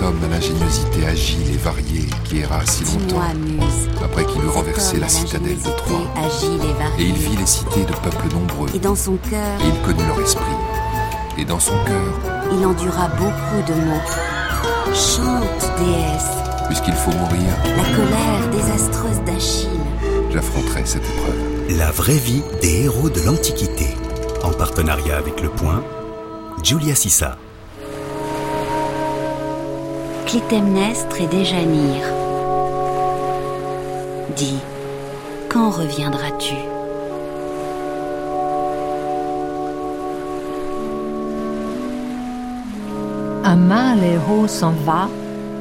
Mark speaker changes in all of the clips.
Speaker 1: cet homme à l'ingéniosité agile et variée qui erra si longtemps après qu'il eut renversé la citadelle de Troie. Et, il vit les cités de peuples nombreux.
Speaker 2: Et dans son cœur,
Speaker 1: il connut leur esprit. Et dans son cœur,
Speaker 2: il endura beaucoup de maux. Chante, déesse.
Speaker 1: Puisqu'il faut mourir,
Speaker 2: la colère désastreuse d'Achille.
Speaker 1: J'affronterai cette épreuve.
Speaker 3: La vraie vie des héros de l'Antiquité. En partenariat avec Le Point, Julia Sissa.
Speaker 2: Clytemnestre et Déjanire. Dis, quand reviendras-tu?
Speaker 4: Un mâle héros s'en va,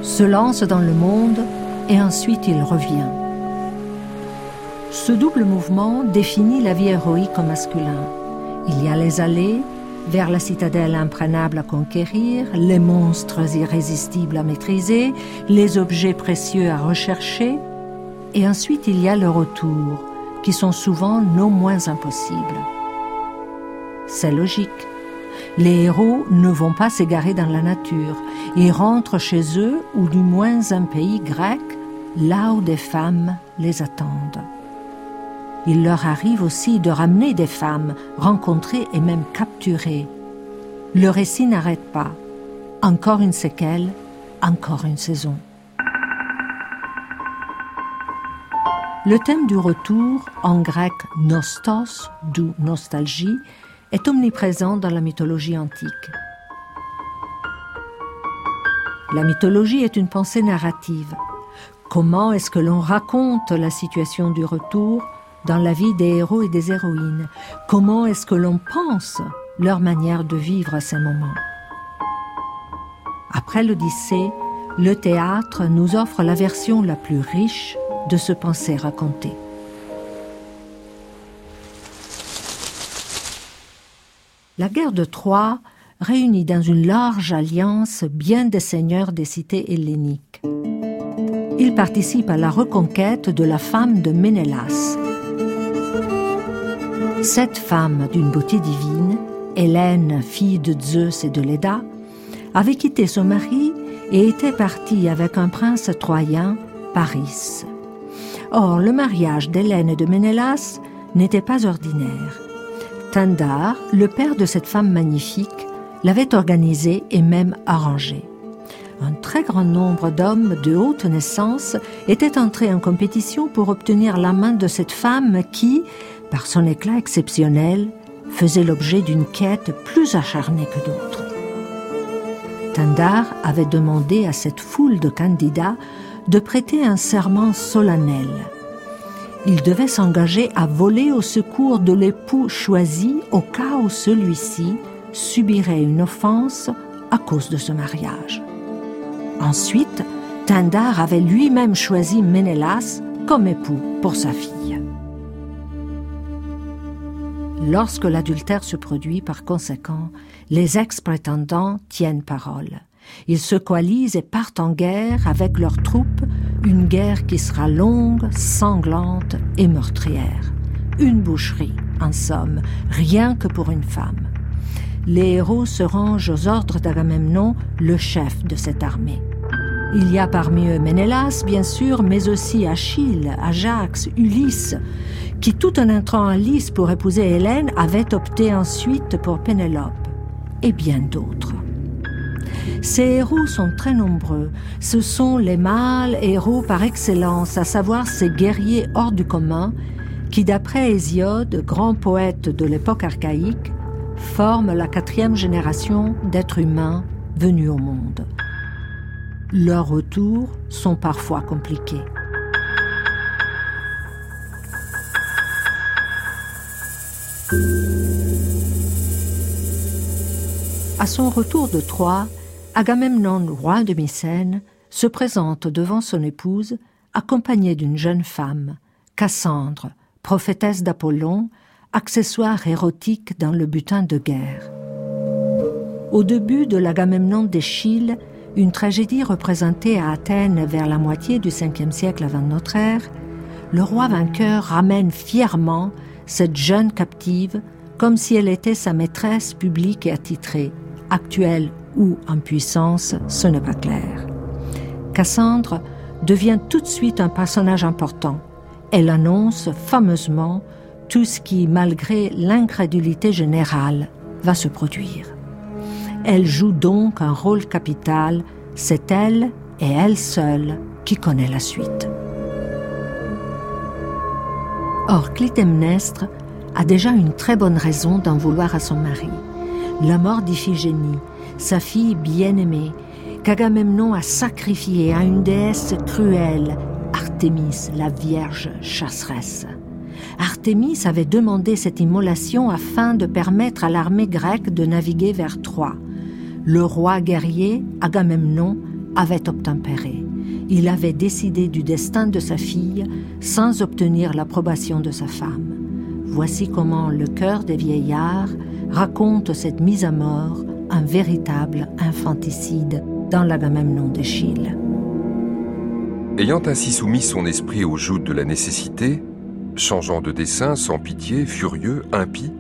Speaker 4: se lance dans le monde et ensuite il revient. Ce double mouvement définit la vie héroïque au masculin. Il y a les allées, vers la citadelle imprenable à conquérir, les monstres irrésistibles à maîtriser, les objets précieux à rechercher, et ensuite il y a le retour, qui sont souvent non moins impossibles. C'est logique. Les héros ne vont pas s'égarer dans la nature, ils rentrent chez eux ou du moins un pays grec, là où des femmes les attendent. Il leur arrive aussi de ramener des femmes, rencontrées et même capturées. Le récit n'arrête pas. Encore une séquelle, encore une saison. Le thème du retour, en grec nostos, d'où nostalgie, est omniprésent dans la mythologie antique. La mythologie est une pensée narrative. Comment est-ce que l'on raconte la situation du retour dans la vie des héros et des héroïnes Comment est-ce que l'on pense leur manière de vivre ces moments? Après l'Odyssée, le théâtre nous offre la version la plus riche de ce pensée raconté. La guerre de Troie réunit dans une large alliance bien des seigneurs des cités helléniques. Ils participent à la reconquête de la femme de Ménélas, cette femme d'une beauté divine, Hélène, fille de Zeus et de Léda, avait quitté son mari et était partie avec un prince troyen, Paris. Or, le mariage d'Hélène et de Ménélas n'était pas ordinaire. Tindar, le père de cette femme magnifique, l'avait organisé et même arrangé. Un très grand nombre d'hommes de haute naissance étaient entrés en compétition pour obtenir la main de cette femme qui, par son éclat exceptionnel, faisait l'objet d'une quête plus acharnée que d'autres. Tandar avait demandé à cette foule de candidats de prêter un serment solennel. Il devait s'engager à voler au secours de l'époux choisi au cas où celui-ci subirait une offense à cause de ce mariage. Ensuite, Tindar avait lui-même choisi Ménélas comme époux pour sa fille. Lorsque l'adultère se produit, par conséquent, les ex-prétendants tiennent parole. Ils se coalisent et partent en guerre avec leurs troupes, une guerre qui sera longue, sanglante et meurtrière. Une boucherie, en somme, rien que pour une femme. Les héros se rangent aux ordres d'Agamemnon, le chef de cette armée. Il y a parmi eux Ménélas, bien sûr, mais aussi Achille, Ajax, Ulysse, qui tout en entrant en lice pour épouser Hélène avait opté ensuite pour Pénélope, et bien d'autres. Ces héros sont très nombreux. Ce sont les mâles héros par excellence, à savoir ces guerriers hors du commun qui, d'après Hésiode, grand poète de l'époque archaïque, forment la quatrième génération d'êtres humains venus au monde. Leurs retours sont parfois compliqués. À son retour de Troie, Agamemnon, roi de Mycène, se présente devant son épouse, accompagné d'une jeune femme, Cassandre, prophétesse d'Apollon, accessoire érotique dans le butin de guerre. Au début de l'Agamemnon d'Échille, une tragédie représentée à Athènes vers la moitié du 5e siècle avant notre ère, le roi vainqueur ramène fièrement cette jeune captive comme si elle était sa maîtresse publique et attitrée, actuelle ou en puissance, ce n'est pas clair. Cassandre devient tout de suite un personnage important. Elle annonce fameusement tout ce qui, malgré l'incrédulité générale, va se produire. Elle joue donc un rôle capital, c'est elle et elle seule qui connaît la suite. Or, Clytemnestre a déjà une très bonne raison d'en vouloir à son mari. La mort d'Iphigénie, sa fille bien-aimée, qu'Agamemnon a sacrifiée à une déesse cruelle, Artémis, la Vierge chasseresse. Artémis avait demandé cette immolation afin de permettre à l'armée grecque de naviguer vers Troie. Le roi guerrier, Agamemnon, avait obtempéré. Il avait décidé du destin de sa fille sans obtenir l'approbation de sa femme. Voici comment le cœur des vieillards raconte cette mise à mort, un véritable infanticide dans l'Agamemnon d'Échille.
Speaker 1: Ayant ainsi soumis son esprit au joug de la nécessité, changeant de dessein sans pitié, furieux, impie,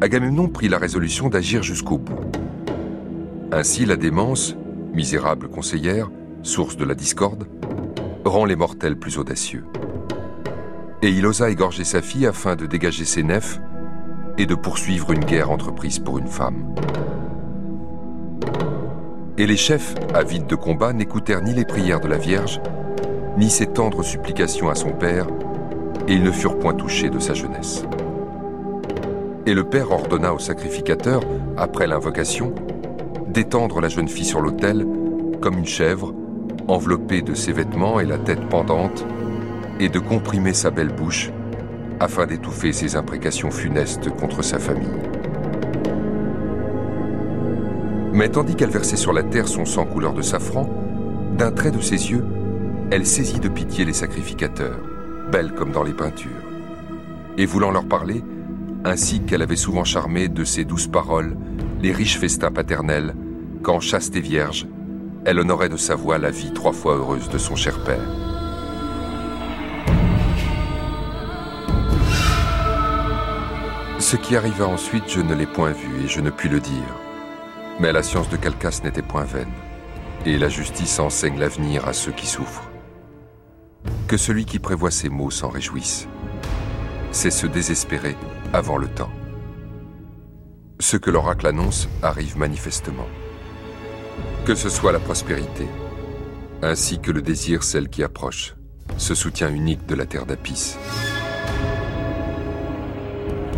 Speaker 1: Agamemnon prit la résolution d'agir jusqu'au bout. Ainsi la démence, misérable conseillère, source de la discorde, rend les mortels plus audacieux. Et il osa égorger sa fille afin de dégager ses nefs et de poursuivre une guerre entreprise pour une femme. Et les chefs, avides de combat, n'écoutèrent ni les prières de la Vierge, ni ses tendres supplications à son père, et ils ne furent point touchés de sa jeunesse. Et le père ordonna au sacrificateur, après l'invocation, d'étendre la jeune fille sur l'autel, comme une chèvre, enveloppée de ses vêtements et la tête pendante, et de comprimer sa belle bouche, afin d'étouffer ses imprécations funestes contre sa famille. Mais tandis qu'elle versait sur la terre son sang couleur de safran, d'un trait de ses yeux, elle saisit de pitié les sacrificateurs, belles comme dans les peintures. Et voulant leur parler, ainsi qu'elle avait souvent charmé de ses douces paroles les riches festins paternels, quand chaste et vierge, elle honorait de sa voix la vie trois fois heureuse de son cher père. Ce qui arriva ensuite, je ne l'ai point vu et je ne puis le dire. Mais la science de Calcas n'était point vaine, et la justice enseigne l'avenir à ceux qui souffrent. Que celui qui prévoit ces mots s'en réjouisse. C'est se désespérer avant le temps. Ce que l'oracle annonce arrive manifestement. Que ce soit la prospérité, ainsi que le désir celle qui approche, ce soutien unique de la terre d'Apis.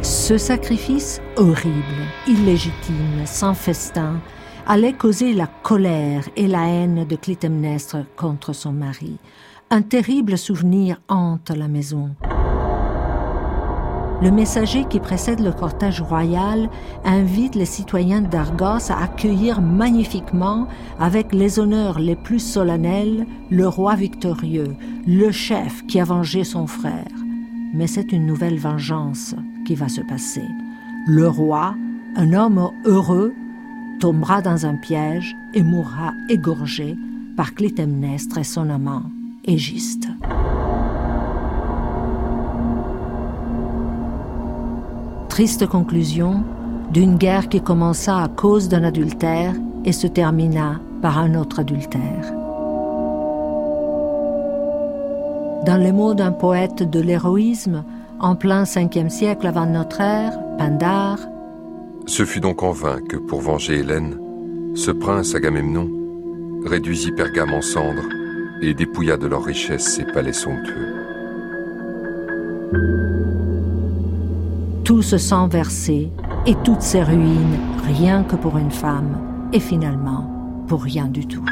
Speaker 4: Ce sacrifice horrible, illégitime, sans festin, allait causer la colère et la haine de Clytemnestre contre son mari. Un terrible souvenir hante la maison. Le messager qui précède le cortège royal invite les citoyens d'Argos à accueillir magnifiquement, avec les honneurs les plus solennels, le roi victorieux, le chef qui a vengé son frère. Mais c'est une nouvelle vengeance qui va se passer. Le roi, un homme heureux, tombera dans un piège et mourra égorgé par Clytemnestre et son amant, Égiste. Triste conclusion d'une guerre qui commença à cause d'un adultère et se termina par un autre adultère. Dans les mots d'un poète de l'héroïsme, en plein 5e siècle avant notre ère, Pindare.
Speaker 1: Ce fut donc en vain que, pour venger Hélène, ce prince Agamemnon réduisit Pergame en cendres et dépouilla de leurs richesses ses palais somptueux.
Speaker 4: Tout ce sang versé et toutes ces ruines, rien que pour une femme, et finalement pour rien du tout.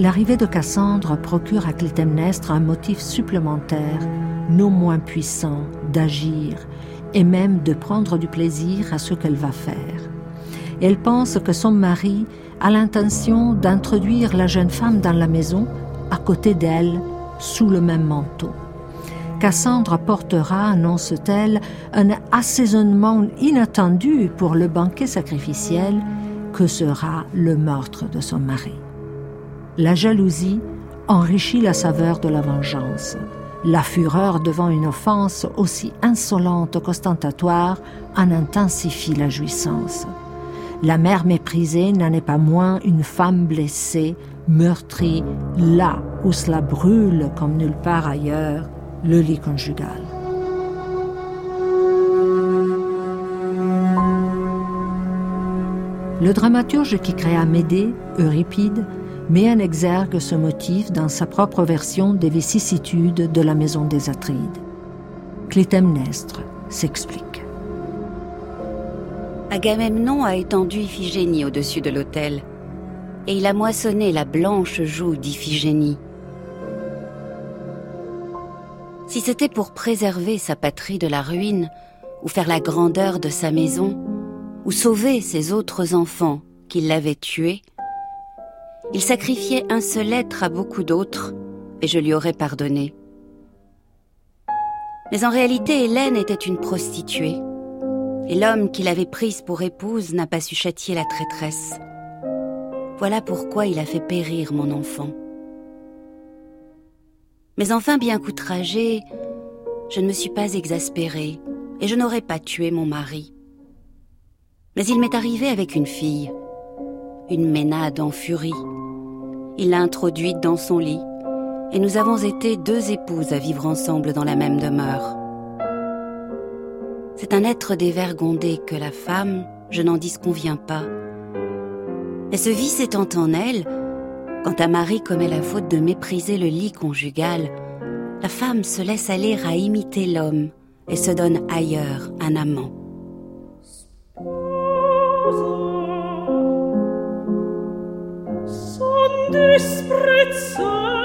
Speaker 4: L'arrivée de Cassandre procure à Clytemnestre un motif supplémentaire, non moins puissant, d'agir et même de prendre du plaisir à ce qu'elle va faire. Elle pense que son mari a l'intention d'introduire la jeune femme dans la maison, à côté d'elle, sous le même manteau. Cassandre portera, annonce-t-elle, un assaisonnement inattendu pour le banquet sacrificiel que sera le meurtre de son mari la jalousie enrichit la saveur de la vengeance. La fureur devant une offense aussi insolente qu'ostentatoire en intensifie la jouissance. La mère méprisée n'en est pas moins une femme blessée, meurtrie, là où cela brûle comme nulle part ailleurs, le lit conjugal. Le dramaturge qui créa Médée, Euripide, met en exergue ce motif dans sa propre version des vicissitudes de la maison des Atrides. Clytemnestre s'explique.
Speaker 2: Agamemnon a étendu Iphigénie au-dessus de l'autel, et il a moissonné la blanche joue d'Iphigénie. Si c'était pour préserver sa patrie de la ruine, ou faire la grandeur de sa maison, ou sauver ses autres enfants qui l'avaient tué, il sacrifiait un seul être à beaucoup d'autres, et je lui aurais pardonné. Mais en réalité, Hélène était une prostituée, et l'homme qui l'avait prise pour épouse n'a pas su châtier la traîtresse. Voilà pourquoi il a fait périr mon enfant. Mais enfin, bien qu'outragée, je ne me suis pas exaspérée, et je n'aurais pas tué mon mari. Mais il m'est arrivé avec une fille, une ménade en furie. Il l'a introduite dans son lit, et nous avons été deux épouses à vivre ensemble dans la même demeure. C'est un être dévergondé que la femme, je n'en disconviens pas. Et ce vice étant en elle, quand un mari commet la faute de mépriser le lit conjugal, la femme se laisse aller à imiter l'homme et se donne ailleurs un amant.
Speaker 4: disprezzare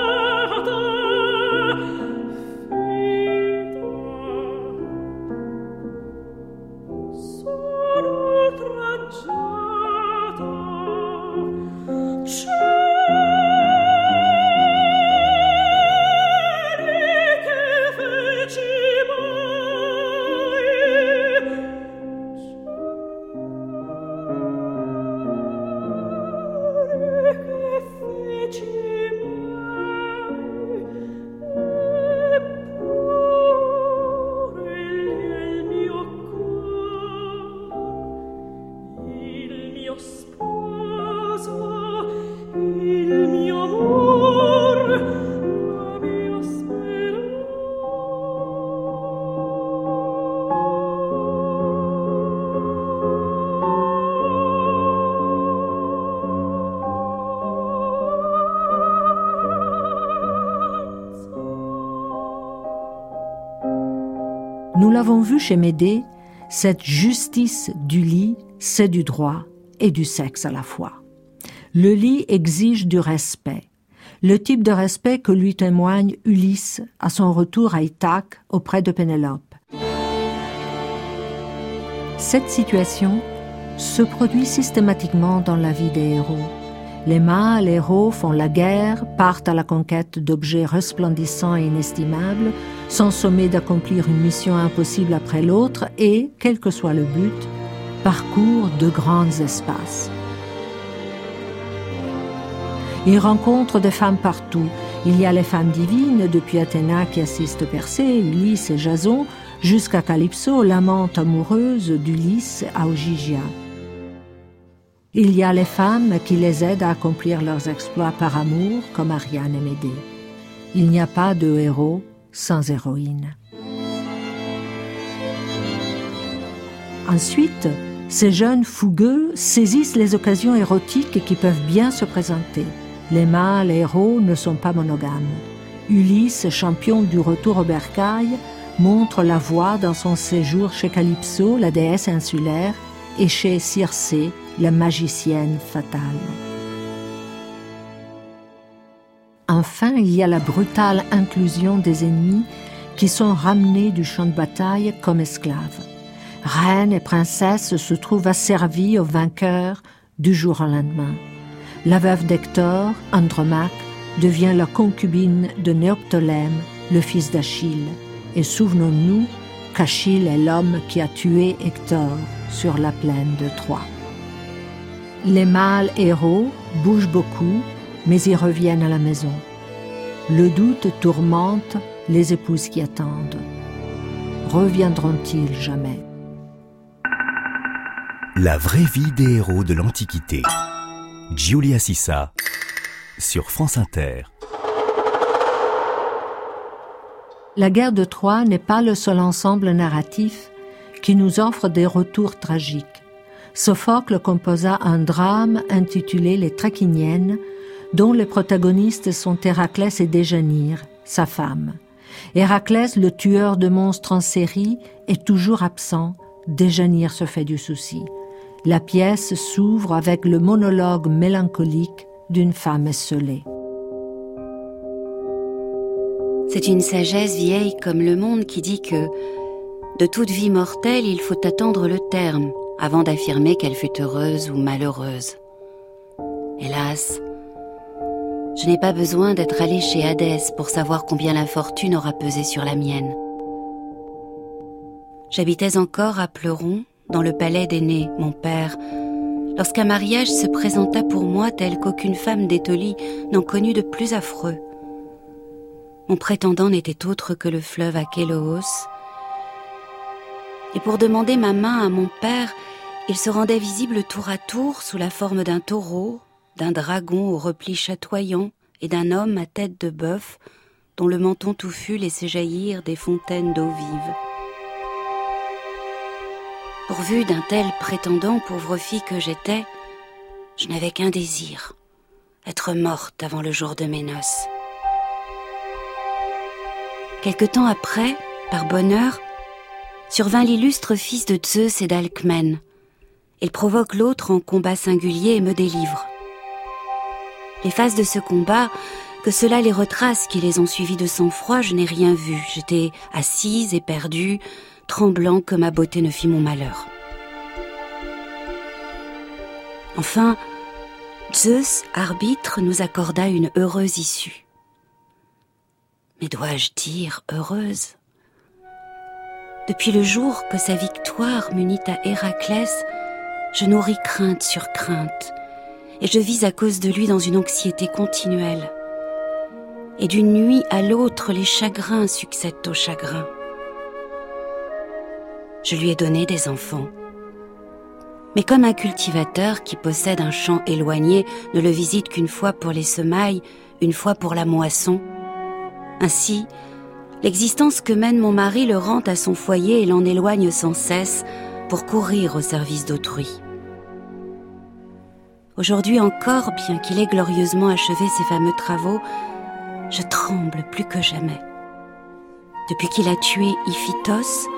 Speaker 4: vu chez Médée, cette justice du lit, c'est du droit et du sexe à la fois. Le lit exige du respect, le type de respect que lui témoigne Ulysse à son retour à Ithaque auprès de Pénélope. Cette situation se produit systématiquement dans la vie des héros. Les mâles héros font la guerre, partent à la conquête d'objets resplendissants et inestimables, sont sommés d'accomplir une mission impossible après l'autre et, quel que soit le but, parcourent de grands espaces. Ils rencontrent des femmes partout. Il y a les femmes divines, depuis Athéna qui assiste Persée, Ulysse et Jason, jusqu'à Calypso, l'amante amoureuse d'Ulysse à Ogygia. Il y a les femmes qui les aident à accomplir leurs exploits par amour, comme Ariane et Médée. Il n'y a pas de héros sans héroïne. Ensuite, ces jeunes fougueux saisissent les occasions érotiques qui peuvent bien se présenter. Les mâles héros ne sont pas monogames. Ulysse, champion du retour au bercail, montre la voie dans son séjour chez Calypso, la déesse insulaire, et chez Circé, la magicienne fatale. Enfin, il y a la brutale inclusion des ennemis qui sont ramenés du champ de bataille comme esclaves. Reines et princesses se trouvent asservies aux vainqueurs du jour au lendemain. La veuve d'Hector, Andromaque, devient la concubine de Néoptolème, le fils d'Achille. Et souvenons-nous qu'Achille est l'homme qui a tué Hector sur la plaine de Troie. Les mâles héros bougent beaucoup, mais ils reviennent à la maison. Le doute tourmente les épouses qui attendent. Reviendront-ils jamais?
Speaker 3: La vraie vie des héros de l'Antiquité. Giulia Sissa sur France Inter.
Speaker 4: La guerre de Troie n'est pas le seul ensemble narratif qui nous offre des retours tragiques. Sophocle composa un drame intitulé Les Trachiniennes, dont les protagonistes sont Héraclès et Déjanire, sa femme. Héraclès, le tueur de monstres en série, est toujours absent. Déjanire se fait du souci. La pièce s'ouvre avec le monologue mélancolique d'une femme esselée.
Speaker 2: C'est une sagesse vieille comme le monde qui dit que de toute vie mortelle, il faut attendre le terme avant d'affirmer qu'elle fut heureuse ou malheureuse. Hélas, je n'ai pas besoin d'être allée chez Hadès pour savoir combien la fortune aura pesé sur la mienne. J'habitais encore à Pleuron, dans le palais d'aîné, mon père, lorsqu'un mariage se présenta pour moi tel qu'aucune femme d'Étolie n'en connut de plus affreux. Mon prétendant n'était autre que le fleuve Akéloos, et pour demander ma main à mon père, il se rendait visible tour à tour sous la forme d'un taureau, d'un dragon au repli chatoyant et d'un homme à tête de bœuf dont le menton touffu laissait jaillir des fontaines d'eau vive. Pourvu d'un tel prétendant, pauvre fille que j'étais, je n'avais qu'un désir, être morte avant le jour de mes noces. Quelque temps après, par bonheur, survint l'illustre fils de Zeus et d'Alcmène. Il provoque l'autre en combat singulier et me délivre. Les phases de ce combat, que cela les retrace qui les ont suivis de sang-froid, je n'ai rien vu. J'étais assise, éperdue, tremblant que ma beauté ne fit mon malheur. Enfin, Zeus, arbitre, nous accorda une heureuse issue. Mais dois-je dire heureuse? Depuis le jour que sa victoire m'unit à Héraclès, je nourris crainte sur crainte et je vis à cause de lui dans une anxiété continuelle. Et d'une nuit à l'autre, les chagrins succèdent aux chagrins. Je lui ai donné des enfants. Mais comme un cultivateur qui possède un champ éloigné ne le visite qu'une fois pour les semailles, une fois pour la moisson, ainsi, l'existence que mène mon mari le rend à son foyer et l'en éloigne sans cesse pour courir au service d'autrui. Aujourd'hui encore, bien qu'il ait glorieusement achevé ses fameux travaux, je tremble plus que jamais. Depuis qu'il a tué Iphitos,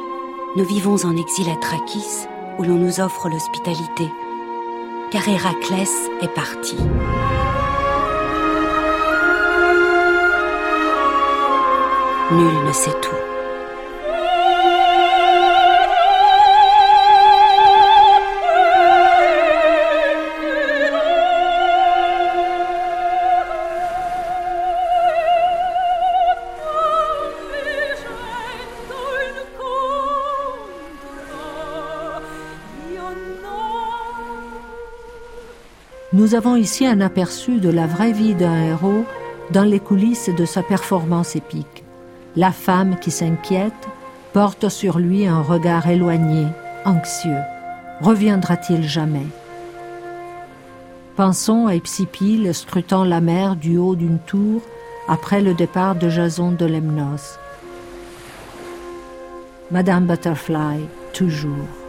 Speaker 2: nous vivons en exil à Trachis, où l'on nous offre l'hospitalité, car Héraclès est parti. Nul ne sait tout.
Speaker 4: Nous avons ici un aperçu de la vraie vie d'un héros dans les coulisses de sa performance épique. La femme qui s'inquiète porte sur lui un regard éloigné, anxieux. Reviendra-t-il jamais? Pensons à Hypsipyle scrutant la mer du haut d'une tour après le départ de Jason de Lemnos. Madame Butterfly, toujours.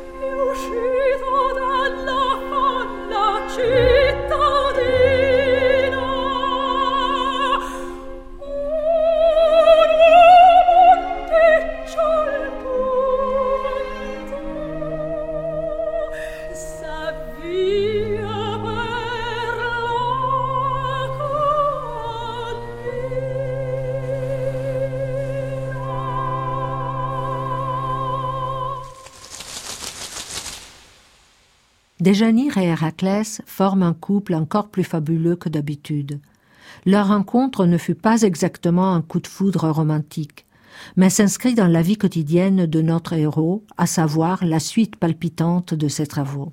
Speaker 4: Déjanire et Héraclès forment un couple encore plus fabuleux que d'habitude. Leur rencontre ne fut pas exactement un coup de foudre romantique, mais s'inscrit dans la vie quotidienne de notre héros, à savoir la suite palpitante de ses travaux.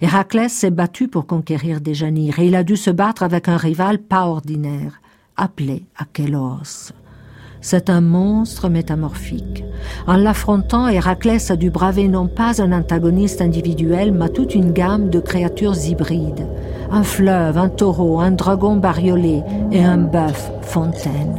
Speaker 4: Héraclès s'est battu pour conquérir Déjanire et il a dû se battre avec un rival pas ordinaire, appelé Achélos. C'est un monstre métamorphique. En l'affrontant, Héraclès a dû braver non pas un antagoniste individuel, mais toute une gamme de créatures hybrides. Un fleuve, un taureau, un dragon bariolé et un bœuf fontaine.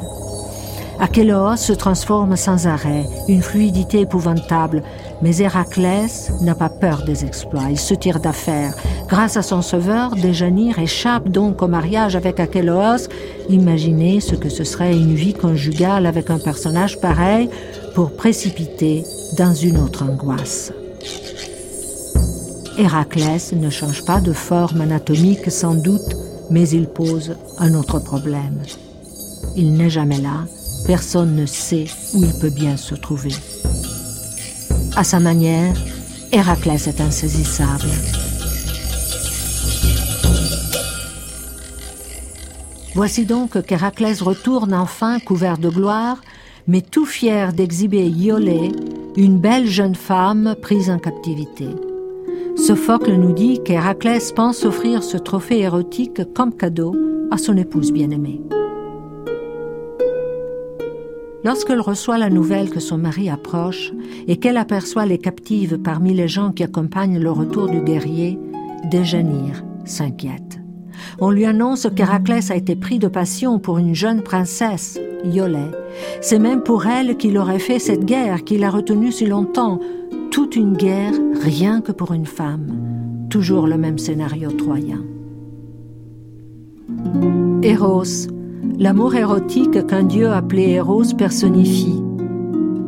Speaker 4: Achéloos se transforme sans arrêt, une fluidité épouvantable, mais Héraclès n'a pas peur des exploits, il se tire d'affaire. Grâce à son sauveur, Déjanire échappe donc au mariage avec Achéloos. Imaginez ce que ce serait une vie conjugale avec un personnage pareil pour précipiter dans une autre angoisse. Héraclès ne change pas de forme anatomique sans doute, mais il pose un autre problème. Il n'est jamais là, Personne ne sait où il peut bien se trouver. À sa manière, Héraclès est insaisissable. Voici donc qu'Héraclès retourne enfin couvert de gloire, mais tout fier d'exhiber Iolée, une belle jeune femme prise en captivité. Sophocle nous dit qu'Héraclès pense offrir ce trophée érotique comme cadeau à son épouse bien-aimée. Lorsqu'elle reçoit la nouvelle que son mari approche et qu'elle aperçoit les captives parmi les gens qui accompagnent le retour du guerrier, Déjanire s'inquiète. On lui annonce qu'Héraclès a été pris de passion pour une jeune princesse, Iolée. C'est même pour elle qu'il aurait fait cette guerre qu'il a retenue si longtemps. Toute une guerre rien que pour une femme. Toujours le même scénario troyen. Eros, l'amour érotique qu'un dieu appelé Eros personnifie.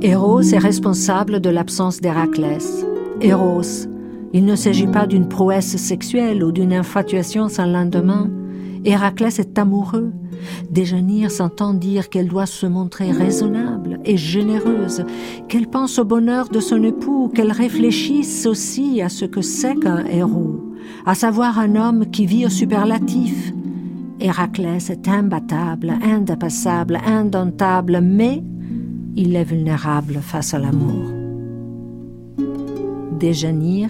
Speaker 4: Eros est responsable de l'absence d'Héraclès. Eros, il ne s'agit pas d'une prouesse sexuelle ou d'une infatuation sans lendemain. Héraclès est amoureux. Déjanir s'entend dire qu'elle doit se montrer raisonnable et généreuse, qu'elle pense au bonheur de son époux, qu'elle réfléchisse aussi à ce que c'est qu'un héros, à savoir un homme qui vit au superlatif, Héraclès est imbattable, indépassable, indomptable, mais il est vulnérable face à l'amour. Déjanir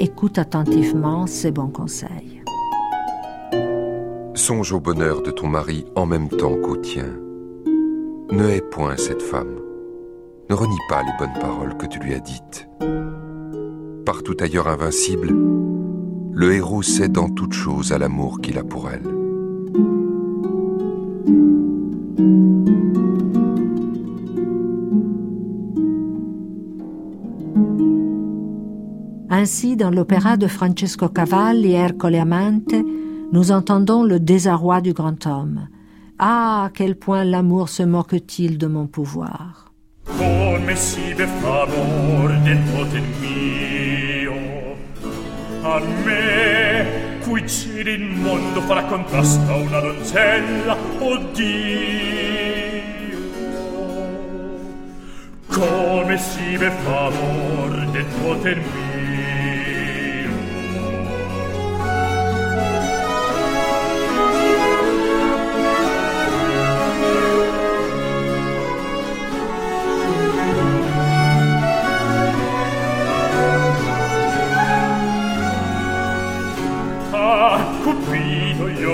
Speaker 4: écoute attentivement ses bons conseils.
Speaker 1: Songe au bonheur de ton mari en même temps qu'au tien. Ne hais point cette femme. Ne renie pas les bonnes paroles que tu lui as dites. Partout ailleurs invincible, le héros cède en toute chose à l'amour qu'il a pour elle.
Speaker 4: Ainsi, dans l'opéra de Francesco Cavalli, Ercole Amante, nous entendons le désarroi du grand homme. Ah, à quel point l'amour se moque-t-il de mon pouvoir.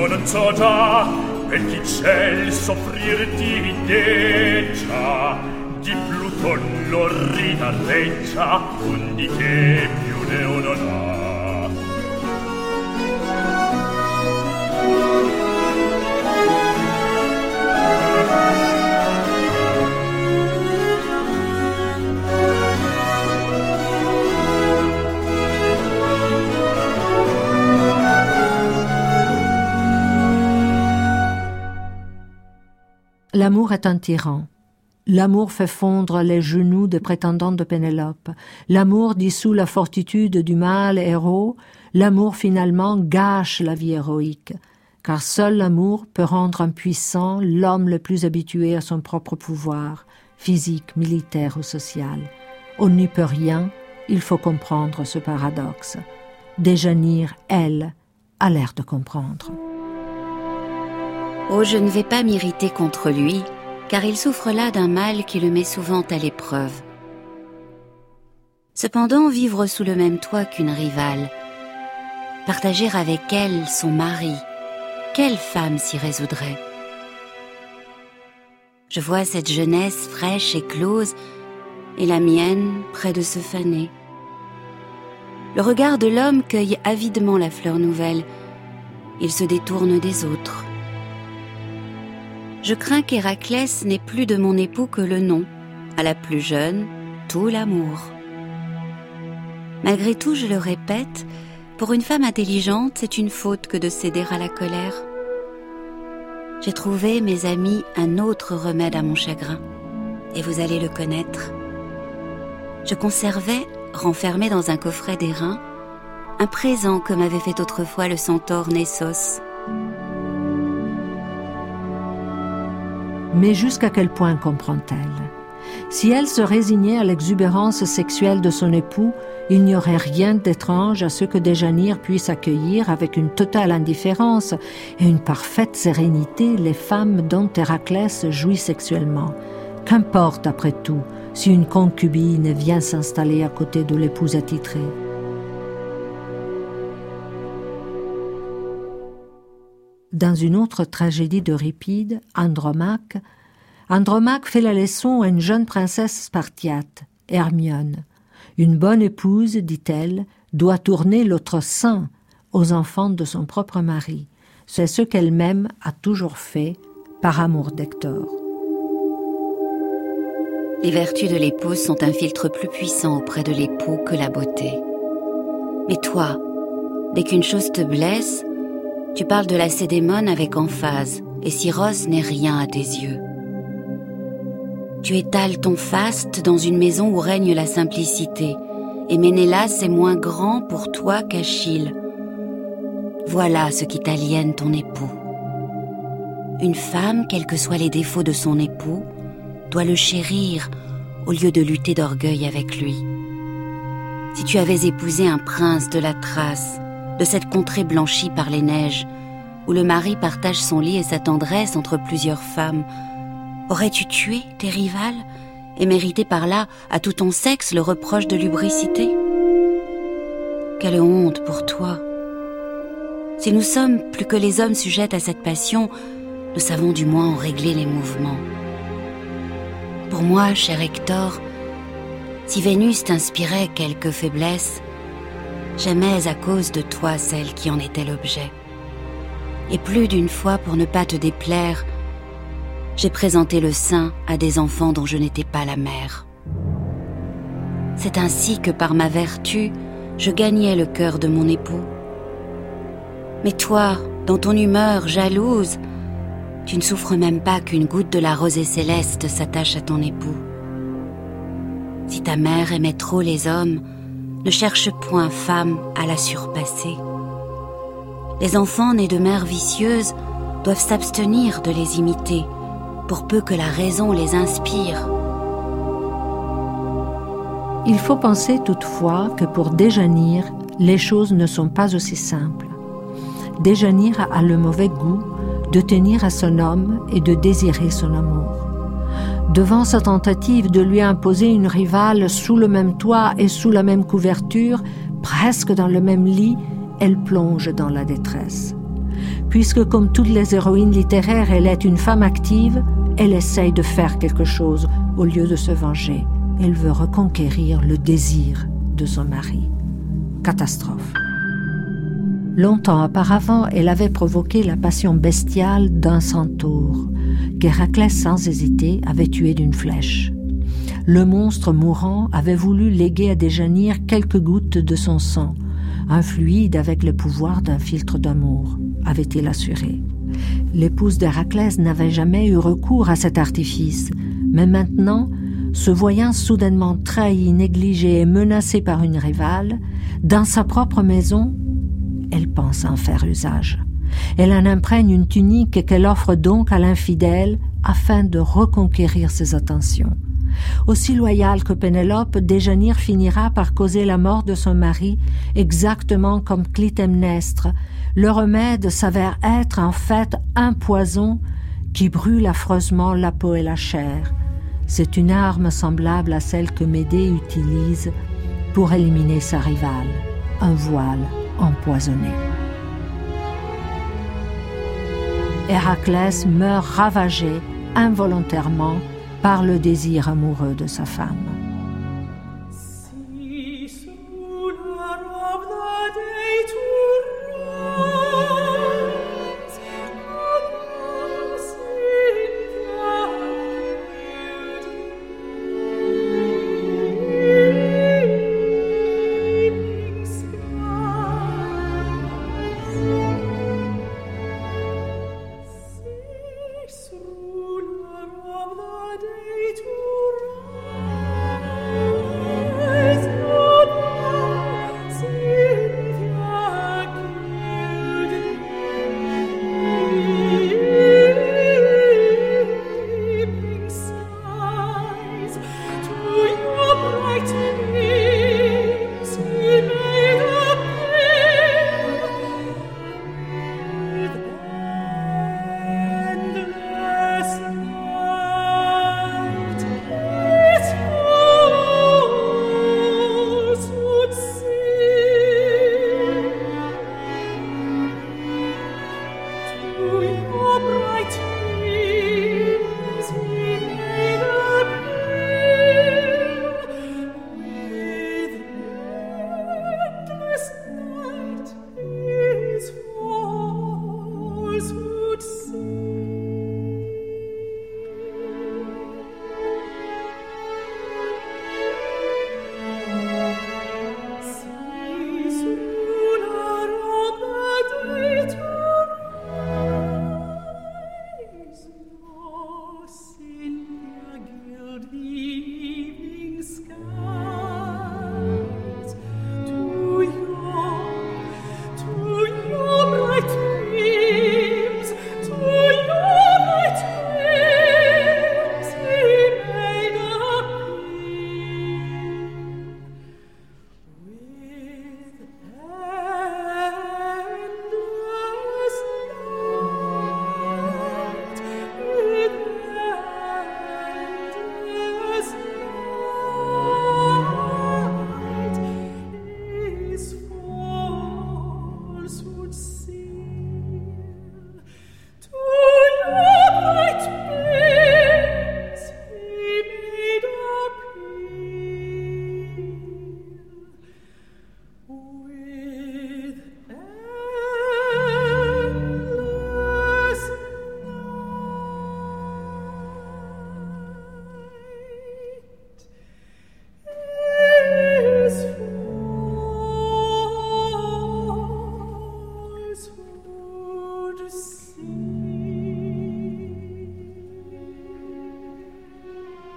Speaker 4: non so già per chi ciel soffrir ti deggia di Pluton l'orrida ridareggia un di che più ne onora L'amour est un tyran. L'amour fait fondre les genoux des prétendants de Pénélope. L'amour dissout la fortitude du mâle héros. L'amour finalement gâche la vie héroïque. Car seul l'amour peut rendre impuissant l'homme le plus habitué à son propre pouvoir, physique, militaire ou social. On n'y peut rien, il faut comprendre ce paradoxe. Déjanir, elle, a l'air de comprendre.
Speaker 2: Oh, je ne vais pas m'irriter contre lui, car il souffre là d'un mal qui le met souvent à l'épreuve. Cependant, vivre sous le même toit qu'une rivale, partager avec elle son mari, quelle femme s'y résoudrait? Je vois cette jeunesse fraîche et close et la mienne près de se faner. Le regard de l'homme cueille avidement la fleur nouvelle. Il se détourne des autres. Je crains qu'Héraclès n'ait plus de mon époux que le nom, à la plus jeune, tout l'amour. Malgré tout, je le répète, pour une femme intelligente, c'est une faute que de céder à la colère. J'ai trouvé, mes amis, un autre remède à mon chagrin, et vous allez le connaître. Je conservais, renfermé dans un coffret d'airain, un présent que m'avait fait autrefois le centaure Nessos.
Speaker 4: Mais jusqu'à quel point comprend-elle? Si elle se résignait à l'exubérance sexuelle de son époux, il n'y aurait rien d'étrange à ce que Déjanire puisse accueillir avec une totale indifférence et une parfaite sérénité les femmes dont Héraclès jouit sexuellement. Qu'importe après tout si une concubine vient s'installer à côté de l'épouse attitrée? Dans une autre tragédie d'Euripide, Andromaque, Andromaque fait la leçon à une jeune princesse spartiate, Hermione. Une bonne épouse, dit-elle, doit tourner l'autre sein aux enfants de son propre mari. C'est ce qu'elle-même a toujours fait par amour d'Hector.
Speaker 2: Les vertus de l'épouse sont un filtre plus puissant auprès de l'époux que la beauté. Mais toi, dès qu'une chose te blesse, tu parles de la cédémone avec emphase, et Syros n'est rien à tes yeux. Tu étales ton faste dans une maison où règne la simplicité, et Ménélas est moins grand pour toi qu'Achille. Voilà ce qui t'aliène ton époux. Une femme, quels que soient les défauts de son époux, doit le chérir au lieu de lutter d'orgueil avec lui. Si tu avais épousé un prince de la Thrace, de cette contrée blanchie par les neiges, où le mari partage son lit et sa tendresse entre plusieurs femmes, aurais-tu tué tes rivales et mérité par là à tout ton sexe le reproche de lubricité? Quelle honte pour toi. Si nous sommes plus que les hommes sujettes à cette passion, nous savons du moins en régler les mouvements. Pour moi, cher Hector, si Vénus t'inspirait quelque faiblesse, jamais à cause de toi celle qui en était l'objet. Et plus d'une fois, pour ne pas te déplaire, j'ai présenté le sein à des enfants dont je n'étais pas la mère. C'est ainsi que par ma vertu, je gagnais le cœur de mon époux. Mais toi, dans ton humeur jalouse, tu ne souffres même pas qu'une goutte de la rosée céleste s'attache à ton époux. Si ta mère aimait trop les hommes, ne cherche point femme à la surpasser. Les enfants nés de mères vicieuses doivent s'abstenir de les imiter, pour peu que la raison les inspire.
Speaker 4: Il faut penser toutefois que pour Déjanir, les choses ne sont pas aussi simples. Déjanir a le mauvais goût de tenir à son homme et de désirer son amour. Devant sa tentative de lui imposer une rivale sous le même toit et sous la même couverture, presque dans le même lit, elle plonge dans la détresse. Puisque comme toutes les héroïnes littéraires, elle est une femme active, elle essaye de faire quelque chose au lieu de se venger. Elle veut reconquérir le désir de son mari. Catastrophe. Longtemps auparavant, elle avait provoqué la passion bestiale d'un centaure, qu'Héraclès sans hésiter avait tué d'une flèche. Le monstre mourant avait voulu léguer à Déjanire quelques gouttes de son sang, un fluide avec le pouvoir d'un filtre d'amour, avait-il assuré. L'épouse d'Héraclès n'avait jamais eu recours à cet artifice, mais maintenant, se voyant soudainement trahie, négligée et menacée par une rivale, dans sa propre maison, elle pense en faire usage. Elle en imprègne une tunique qu'elle offre donc à l'infidèle afin de reconquérir ses attentions. Aussi loyale que Pénélope, Déjanire finira par causer la mort de son mari, exactement comme Clytemnestre. Le remède s'avère être en fait un poison qui brûle affreusement la peau et la chair. C'est une arme semblable à celle que Médée utilise pour éliminer sa rivale, un voile empoisonné. Héraclès meurt ravagé
Speaker 5: involontairement par le désir amoureux de sa femme.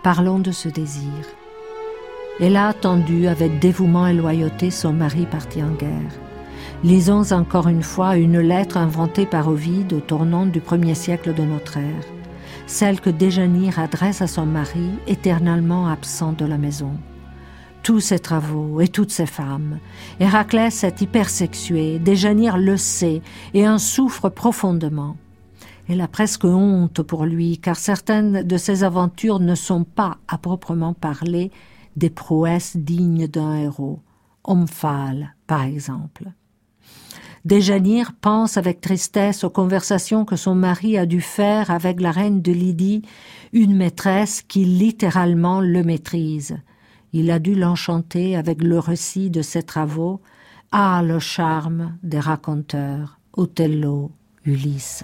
Speaker 5: Parlons de ce désir. Elle a attendu avec dévouement et loyauté son mari parti en guerre. Lisons encore une fois une lettre inventée par Ovide au tournant du premier siècle de notre ère, celle que Déjanire adresse à son mari éternellement absent de la maison. Tous ses travaux et toutes ses femmes. Héraclès est hypersexué, Déjanire le sait et en souffre profondément. Elle a presque honte pour lui, car certaines de ses aventures ne sont pas, à proprement parler, des prouesses dignes d'un héros. Omphale, par exemple. Déjanire pense avec tristesse aux conversations que son mari a dû faire avec la reine de Lydie, une maîtresse qui littéralement le maîtrise. Il a dû l'enchanter avec le récit de ses travaux. Ah, le charme des raconteurs, Othello, Ulysse.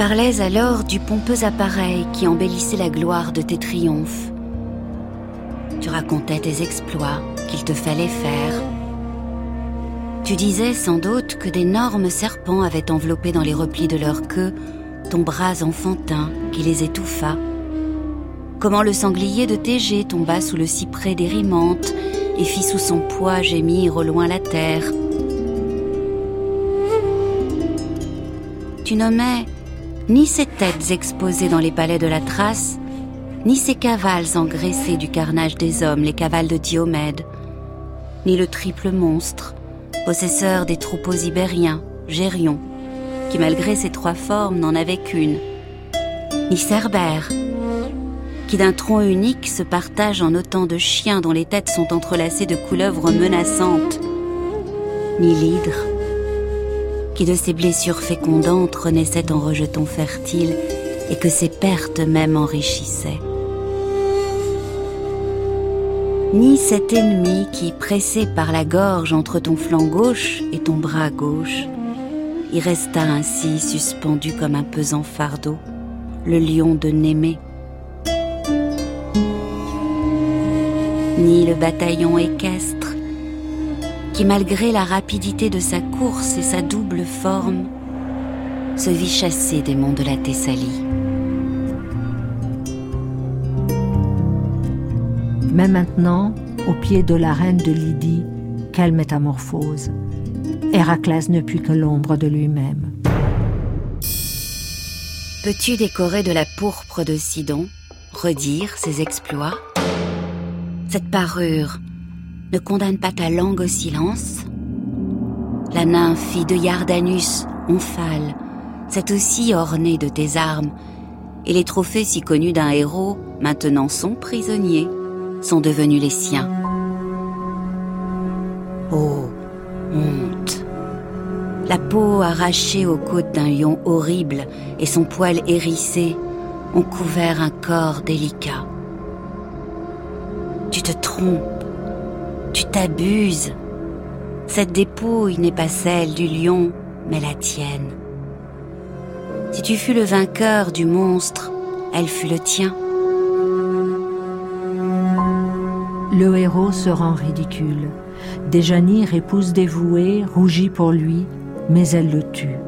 Speaker 2: Parlais alors du pompeux appareil qui embellissait la gloire de tes triomphes. Tu racontais tes exploits qu'il te fallait faire. Tu disais sans doute que d'énormes serpents avaient enveloppé dans les replis de leur queue ton bras enfantin qui les étouffa. Comment le sanglier de Tégé tomba sous le cyprès d'Érimante et fit sous son poids gémir au loin la terre. Tu nommais ni ces têtes exposées dans les palais de la Thrace, ni ces cavales engraissées du carnage des hommes, les cavales de Diomède, ni le triple monstre, possesseur des troupeaux ibériens, Gérion, qui malgré ses trois formes n'en avait qu'une, ni Cerbère, qui d'un tronc unique se partage en autant de chiens dont les têtes sont entrelacées de couleuvres menaçantes, ni l'hydre, qui de ses blessures fécondantes renaissait en rejetons fertiles et que ses pertes même enrichissaient. Ni cet ennemi qui, pressé par la gorge entre ton flanc gauche et ton bras gauche, y resta ainsi suspendu comme un pesant fardeau, le lion de Némée. Ni le bataillon équestre, qui malgré la rapidité de sa course et sa double forme, se vit chasser des monts de la Thessalie.
Speaker 4: Mais maintenant, au pied de la reine de Lydie, quelle métamorphose Héraclès ne put que l'ombre de lui-même.
Speaker 2: Peux-tu décorer de la pourpre de Sidon, redire ses exploits? Cette parure ne condamne pas ta langue au silence. La nymphe fille de Yardanus, omphale, s'est aussi ornée de tes armes, et les trophées si connus d'un héros maintenant sont prisonniers sont devenus les siens. Oh, honte. La peau arrachée aux côtes d'un lion horrible et son poil hérissé ont couvert un corps délicat. Tu te trompes, tu t'abuses. Cette dépouille n'est pas celle du lion, mais la tienne. Si tu fus le vainqueur du monstre, elle fut le tien.
Speaker 4: le héros se rend ridicule. Déjanire, épouse dévouée, rougit pour lui, mais elle le tue.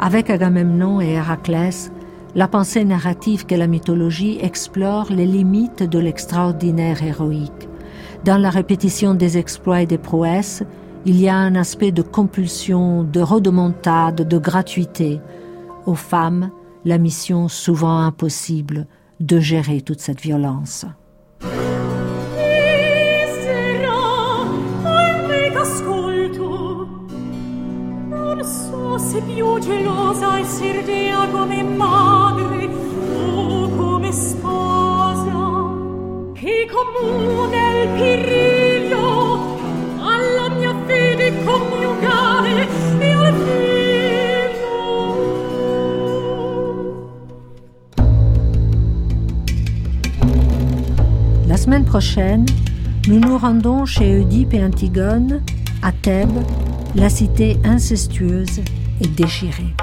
Speaker 4: Avec Agamemnon et Héraclès, la pensée narrative qu'est la mythologie explore les limites de l'extraordinaire héroïque. Dans la répétition des exploits et des prouesses, il y a un aspect de compulsion, de rodomontade, de gratuité. Aux femmes, la mission souvent impossible de gérer toute cette violence.
Speaker 5: E
Speaker 4: La semaine prochaine, nous nous rendons chez Oedipe et Antigone, à Thèbes, la cité incestueuse et déchirée.